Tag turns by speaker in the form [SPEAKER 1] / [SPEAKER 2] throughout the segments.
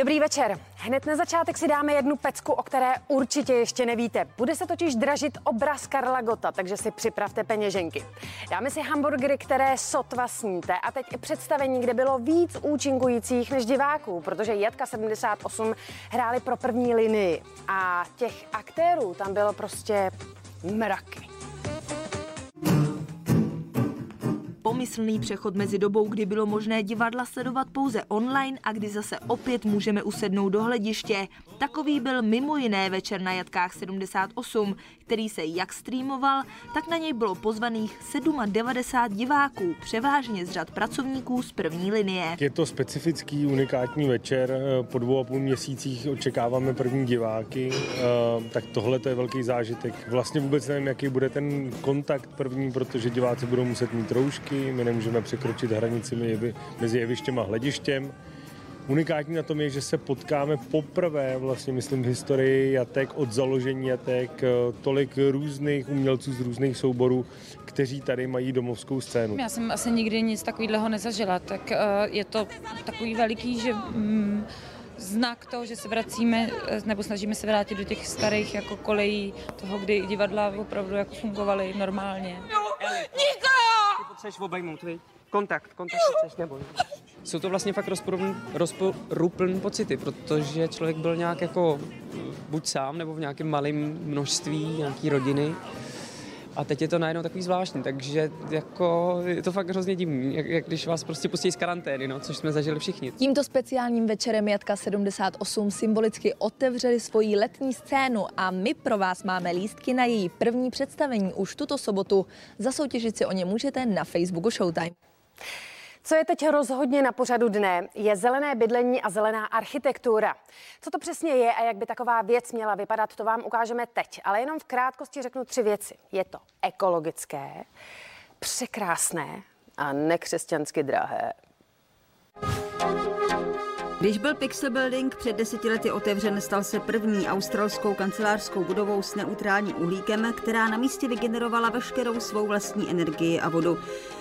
[SPEAKER 1] Dobrý večer. Hned na začátek si dáme jednu pecku, o které určitě ještě nevíte. Bude se totiž dražit obraz Karla Gota, takže si připravte peněženky. Dáme si hamburgery, které sotva sníte a teď i představení, kde bylo víc účinkujících než diváků, protože Jatka 78 hráli pro první linii a těch aktérů tam bylo prostě mraky.
[SPEAKER 2] Pomyslný přechod mezi dobou, kdy bylo možné divadla sledovat pouze online a kdy zase opět můžeme usednout do hlediště. Takový byl mimo jiné večer na Jatkách 78, který se jak streamoval, tak na něj bylo pozvaných 97 diváků, převážně z řad pracovníků z první linie.
[SPEAKER 3] Je to specifický, unikátní večer. Po dvou a půl měsících očekáváme první diváky, eh, tak tohle to je velký zážitek. Vlastně vůbec nevím, jaký bude ten kontakt první, protože diváci budou muset mít roušky, my nemůžeme překročit hranici mezi jevištěm a hledištěm. Unikátní na tom je, že se potkáme poprvé, vlastně myslím v historii jatek, od založení jatek, eh, tolik různých umělců z různých souborů, kteří tady mají domovskou scénu.
[SPEAKER 4] Já jsem asi nikdy nic takového nezažila, tak eh, je to takový veliký, že mm, znak toho, že se vracíme, eh, nebo snažíme se vrátit do těch starých jako kolejí toho, kdy divadla opravdu jako fungovaly normálně.
[SPEAKER 5] Niko! Ty potřebuješ obejmout, vy? Kontakt, kontakt chceš nebo
[SPEAKER 6] Jsou to vlastně fakt rozporuplné pocity, protože člověk byl nějak jako buď sám, nebo v nějakém malém množství nějaký rodiny. A teď je to najednou takový zvláštní, takže jako je to fakt hrozně divný, jak, jak když vás prostě pustí z karantény, no, což jsme zažili všichni.
[SPEAKER 2] Tímto speciálním večerem Jatka 78 symbolicky otevřeli svoji letní scénu a my pro vás máme lístky na její první představení už tuto sobotu. Zasoutěžit si o ně můžete na Facebooku Showtime.
[SPEAKER 1] Co je teď rozhodně na pořadu dne, je zelené bydlení a zelená architektura. Co to přesně je a jak by taková věc měla vypadat, to vám ukážeme teď. Ale jenom v krátkosti řeknu tři věci. Je to ekologické, překrásné a nekřesťansky drahé.
[SPEAKER 7] Když byl Pixel Building před deseti lety otevřen, stal se první australskou kancelářskou budovou s neutrálním uhlíkem, která na místě vygenerovala veškerou svou vlastní energii a vodu.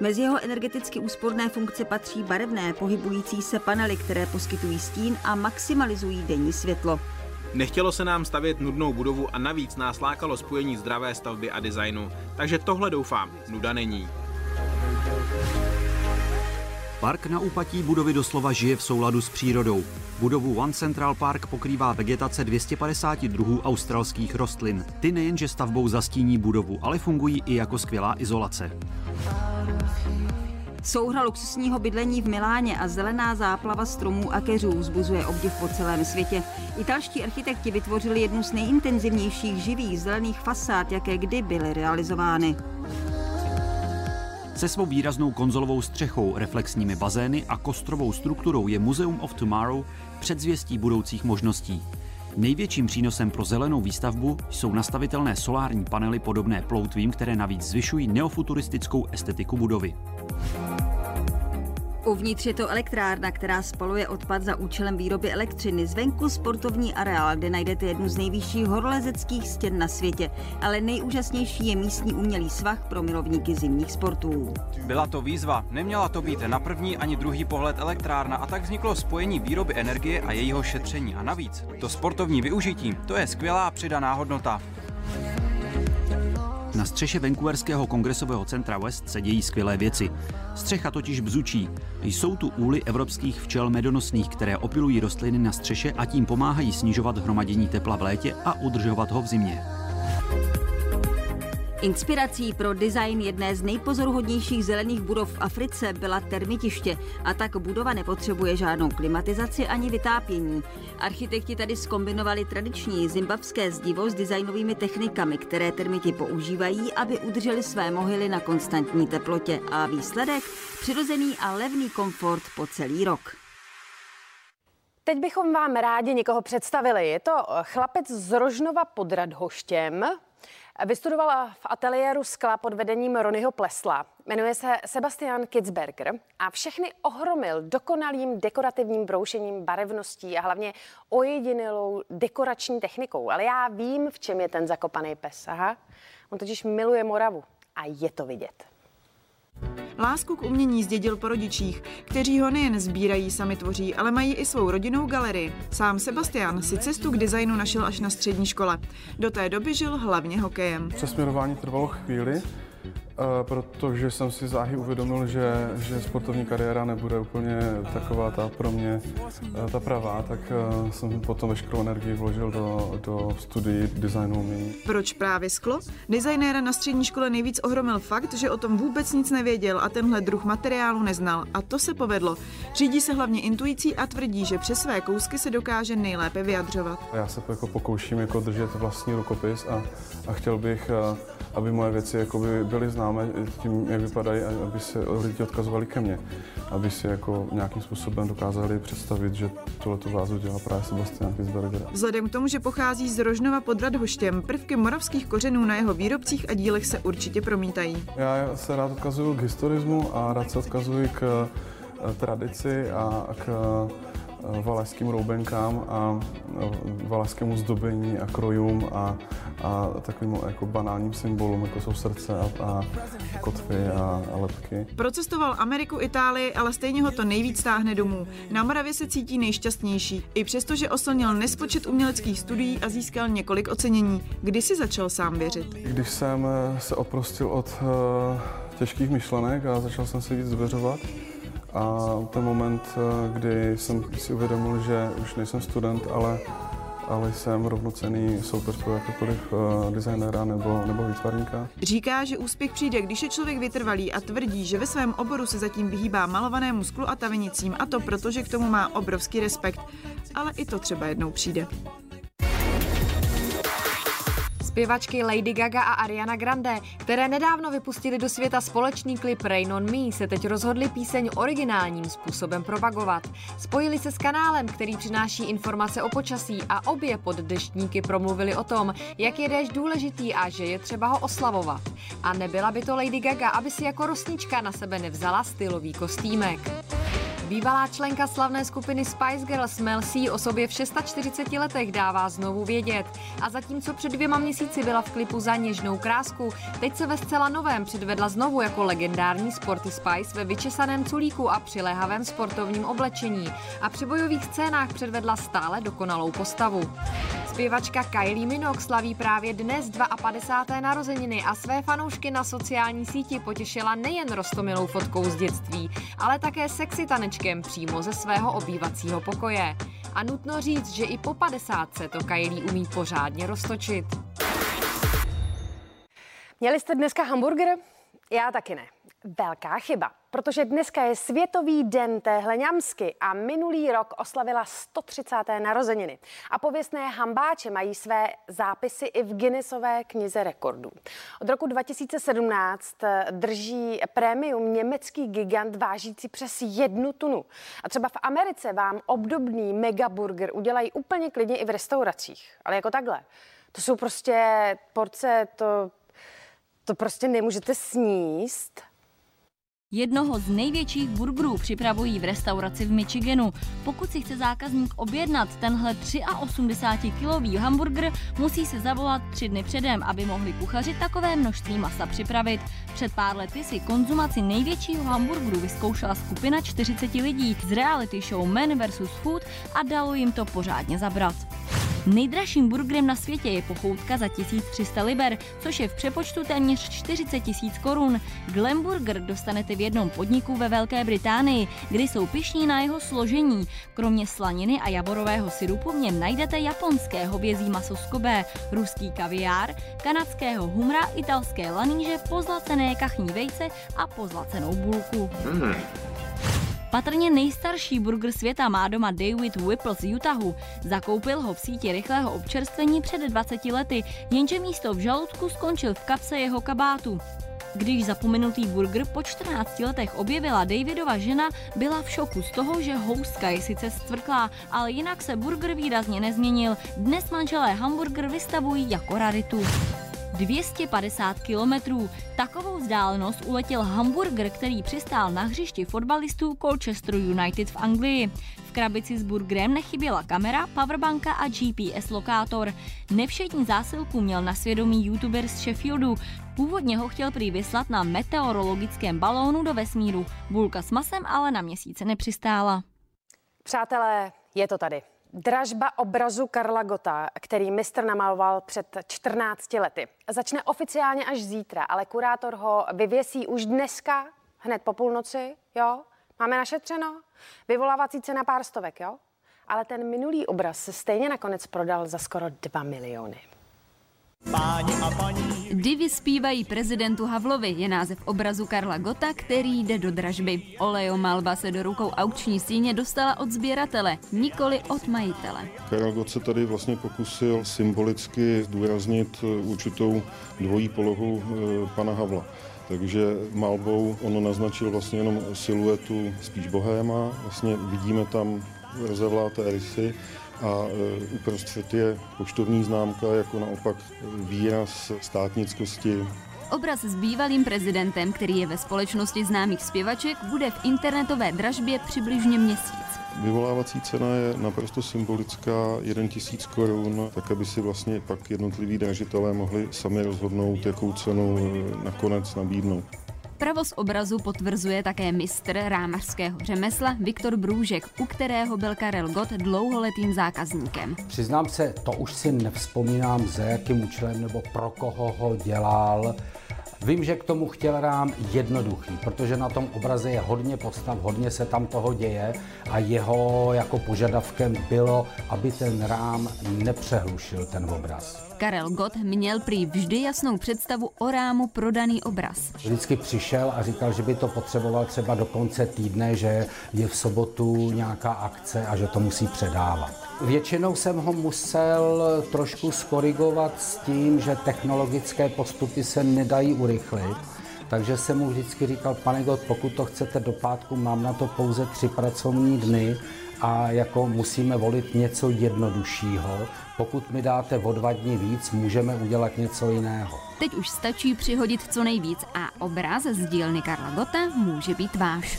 [SPEAKER 7] Mezi jeho energeticky úsporné funkce patří barevné pohybující se panely, které poskytují stín a maximalizují denní světlo.
[SPEAKER 8] Nechtělo se nám stavět nudnou budovu a navíc nás lákalo spojení zdravé stavby a designu, takže tohle doufám, nuda není.
[SPEAKER 9] Park na úpatí budovy doslova žije v souladu s přírodou. Budovu One Central Park pokrývá vegetace 250 druhů australských rostlin. Ty nejenže stavbou zastíní budovu, ale fungují i jako skvělá izolace.
[SPEAKER 7] Souhra luxusního bydlení v Miláně a zelená záplava stromů a keřů vzbuzuje obdiv po celém světě. Italští architekti vytvořili jednu z nejintenzivnějších živých zelených fasád, jaké kdy byly realizovány.
[SPEAKER 9] Se svou výraznou konzolovou střechou, reflexními bazény a kostrovou strukturou je Museum of Tomorrow předzvěstí budoucích možností. Největším přínosem pro zelenou výstavbu jsou nastavitelné solární panely podobné ploutvím, které navíc zvyšují neofuturistickou estetiku budovy.
[SPEAKER 7] Uvnitř je to elektrárna, která spaluje odpad za účelem výroby elektřiny. Zvenku sportovní areál, kde najdete jednu z nejvyšších horolezeckých stěn na světě. Ale nejúžasnější je místní umělý svah pro milovníky zimních sportů.
[SPEAKER 10] Byla to výzva, neměla to být na první ani druhý pohled elektrárna a tak vzniklo spojení výroby energie a jejího šetření. A navíc, to sportovní využití, to je skvělá přidaná hodnota.
[SPEAKER 9] Na střeše Vancouverského kongresového centra West se dějí skvělé věci. Střecha totiž bzučí. Jsou tu úly evropských včel medonosných, které opilují rostliny na střeše a tím pomáhají snižovat hromadění tepla v létě a udržovat ho v zimě.
[SPEAKER 7] Inspirací pro design jedné z nejpozoruhodnějších zelených budov v Africe byla termitiště a tak budova nepotřebuje žádnou klimatizaci ani vytápění. Architekti tady skombinovali tradiční zimbabské zdivo s designovými technikami, které termiti používají, aby udrželi své mohyly na konstantní teplotě a výsledek přirozený a levný komfort po celý rok.
[SPEAKER 1] Teď bychom vám rádi někoho představili. Je to chlapec z Rožnova pod Radhoštěm, Vystudovala v ateliéru skla pod vedením Ronyho Plesla. Jmenuje se Sebastian Kitzberger a všechny ohromil dokonalým dekorativním broušením barevností a hlavně ojedinělou dekorační technikou. Ale já vím, v čem je ten zakopaný pes. Aha. On totiž miluje Moravu a je to vidět.
[SPEAKER 11] Lásku k umění zdědil po rodičích, kteří ho nejen sbírají, sami tvoří, ale mají i svou rodinnou galerii. Sám Sebastian si cestu k designu našel až na střední škole. Do té doby žil hlavně hokejem.
[SPEAKER 12] Přesměrování trvalo chvíli, protože jsem si záhy uvědomil, že, že sportovní kariéra nebude úplně taková ta pro mě, eh, ta pravá, tak eh, jsem potom veškerou energii vložil do, do studií designu umění.
[SPEAKER 11] Proč právě sklo? Designéra na střední škole nejvíc ohromil fakt, že o tom vůbec nic nevěděl a tenhle druh materiálu neznal. A to se povedlo. Řídí se hlavně intuicí a tvrdí, že přes své kousky se dokáže nejlépe vyjadřovat.
[SPEAKER 12] Já se jako pokouším jako držet vlastní rukopis a, a chtěl bych, aby moje věci byly známé tím, jak vypadají, aby se lidi odkazovali ke mně, aby si jako nějakým způsobem dokázali představit, že tohleto vázu dělá právě Sebastian Kisberger.
[SPEAKER 11] Vzhledem k tomu, že pochází z Rožnova pod Radhoštěm, prvky moravských kořenů na jeho výrobcích a dílech se určitě promítají.
[SPEAKER 12] Já se rád odkazuju k historismu a rád se odkazuji k eh, tradici a k Eh, valašským roubenkám a eh, valašskému zdobení a krojům a, a takovým jako banálním symbolům, jako jsou srdce a, a kotvy a, a lepky.
[SPEAKER 11] Procestoval Ameriku, Itálii, ale stejně ho to nejvíc táhne domů. Na Moravě se cítí nejšťastnější, i přesto, že oslnil nespočet uměleckých studií a získal několik ocenění. Kdy si začal sám věřit?
[SPEAKER 12] Když jsem eh, se oprostil od těžkých myšlenek a začal jsem si víc důvěřovat, a ten moment, eh, kdy jsem si uvědomil, že už nejsem student, ale, ale jsem rovnocený soupeř pro jakékoliv uh, designéra nebo, nebo výtvarníka.
[SPEAKER 11] Říká, že úspěch přijde, když je člověk vytrvalý a tvrdí, že ve svém oboru se zatím vyhýbá malovanému sklu a tavenicím a to proto, že k tomu má obrovský respekt. Ale i to třeba jednou přijde.
[SPEAKER 2] Zpěvačky Lady Gaga a Ariana Grande, které nedávno vypustili do světa společný klip Rain on Me, se teď rozhodli píseň originálním způsobem propagovat. Spojili se s kanálem, který přináší informace o počasí a obě pod deštníky promluvili o tom, jak je déšť důležitý a že je třeba ho oslavovat. A nebyla by to Lady Gaga, aby si jako rosnička na sebe nevzala stylový kostýmek. Bývalá členka slavné skupiny Spice Girls Mel C o sobě v 640 letech dává znovu vědět. A zatímco před dvěma měsíci byla v klipu za něžnou krásku, teď se ve zcela novém předvedla znovu jako legendární Sporty Spice ve vyčesaném culíku a přiléhavém sportovním oblečení. A při bojových scénách předvedla stále dokonalou postavu. Zpěvačka Kylie Minogue slaví právě dnes 52. narozeniny a své fanoušky na sociální síti potěšila nejen rostomilou fotkou z dětství, ale také sexy tanečkem přímo ze svého obývacího pokoje. A nutno říct, že i po 50 to Kylie umí pořádně roztočit.
[SPEAKER 1] Měli jste dneska hamburger? Já taky ne. Velká chyba, protože dneska je Světový den téhle ňamsky a minulý rok oslavila 130. narozeniny. A pověstné hambáče mají své zápisy i v Guinnessové knize rekordů. Od roku 2017 drží prémium německý gigant vážící přes jednu tunu. A třeba v Americe vám obdobný megaburger udělají úplně klidně i v restauracích. Ale jako takhle. To jsou prostě porce, to, to prostě nemůžete sníst
[SPEAKER 13] Jednoho z největších burgerů připravují v restauraci v Michiganu. Pokud si chce zákazník objednat tenhle 83-kilový hamburger, musí se zavolat tři dny předem, aby mohli kuchaři takové množství masa připravit. Před pár lety si konzumaci největšího hamburgeru vyzkoušela skupina 40 lidí z reality show Men vs. Food a dalo jim to pořádně zabrat. Nejdražším burgerem na světě je pochoutka za 1300 liber, což je v přepočtu téměř 40 tisíc korun. Glenburger dostanete v jednom podniku ve Velké Británii, kdy jsou pišní na jeho složení. Kromě slaniny a javorového syrupu v něm najdete japonské hovězí maso skobé, ruský kaviár, kanadského humra, italské laníže, pozlacené kachní vejce a pozlacenou bulku. Mm. Patrně nejstarší burger světa má doma David Whipple z Utahu. Zakoupil ho v síti rychlého občerstvení před 20 lety, jenže místo v žaludku skončil v kapse jeho kabátu. Když zapomenutý burger po 14 letech objevila Davidova žena, byla v šoku z toho, že houstka je sice stvrklá, ale jinak se burger výrazně nezměnil. Dnes manželé hamburger vystavují jako raritu. 250 kilometrů. Takovou vzdálenost uletěl hamburger, který přistál na hřišti fotbalistů Colchester United v Anglii. V krabici s burgerem nechyběla kamera, powerbanka a GPS lokátor. Nevšetní zásilku měl na svědomí youtuber z Sheffieldu. Původně ho chtěl prý vyslat na meteorologickém balónu do vesmíru. Bulka s masem ale na měsíce nepřistála.
[SPEAKER 1] Přátelé, je to tady. Dražba obrazu Karla Gota, který mistr namaloval před 14 lety. Začne oficiálně až zítra, ale kurátor ho vyvěsí už dneska, hned po půlnoci, jo? Máme našetřeno? Vyvolávací cena pár stovek, jo? Ale ten minulý obraz se stejně nakonec prodal za skoro 2 miliony.
[SPEAKER 14] Páni a paní. Divy zpívají prezidentu Havlovi je název obrazu Karla Gota, který jde do dražby. Olejomalba se do rukou aukční síně dostala od sběratele, nikoli od majitele.
[SPEAKER 15] Karel Gott se tady vlastně pokusil symbolicky zdůraznit určitou dvojí polohu eh, pana Havla. Takže malbou ono naznačil vlastně jenom siluetu spíš bohéma. Vlastně vidíme tam rozevláté rysy a e, uprostřed je poštovní známka jako naopak výraz státnickosti.
[SPEAKER 14] Obraz s bývalým prezidentem, který je ve společnosti známých zpěvaček, bude v internetové dražbě přibližně měsíc.
[SPEAKER 15] Vyvolávací cena je naprosto symbolická, 1 tisíc korun, tak aby si vlastně pak jednotliví dražitelé mohli sami rozhodnout, jakou cenu e, nakonec nabídnout.
[SPEAKER 14] Pravost obrazu potvrzuje také mistr rámařského řemesla Viktor Brůžek, u kterého byl Karel Gott dlouholetým zákazníkem.
[SPEAKER 16] Přiznám se, to už si nevzpomínám, za jakým účelem nebo pro koho ho dělal. Vím, že k tomu chtěl rám jednoduchý, protože na tom obraze je hodně postav, hodně se tam toho děje a jeho jako požadavkem bylo, aby ten rám nepřehlušil ten obraz.
[SPEAKER 14] Karel Gott měl prý vždy jasnou představu o rámu prodaný obraz.
[SPEAKER 16] Vždycky přišel a říkal, že by to potřeboval třeba do konce týdne, že je v sobotu nějaká akce a že to musí předávat. Většinou jsem ho musel trošku skorigovat s tím, že technologické postupy se nedají urychlit. Takže jsem mu vždycky říkal, pane God, pokud to chcete do pátku, mám na to pouze tři pracovní dny a jako musíme volit něco jednoduššího. Pokud mi dáte o dva dní víc, můžeme udělat něco jiného.
[SPEAKER 14] Teď už stačí přihodit co nejvíc a obraz z dílny Karla Gota může být váš.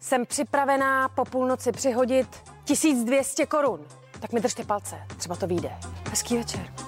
[SPEAKER 1] Jsem připravená po půlnoci přihodit 1200 korun. Tak mi držte palce, třeba to vyjde. Hezký večer.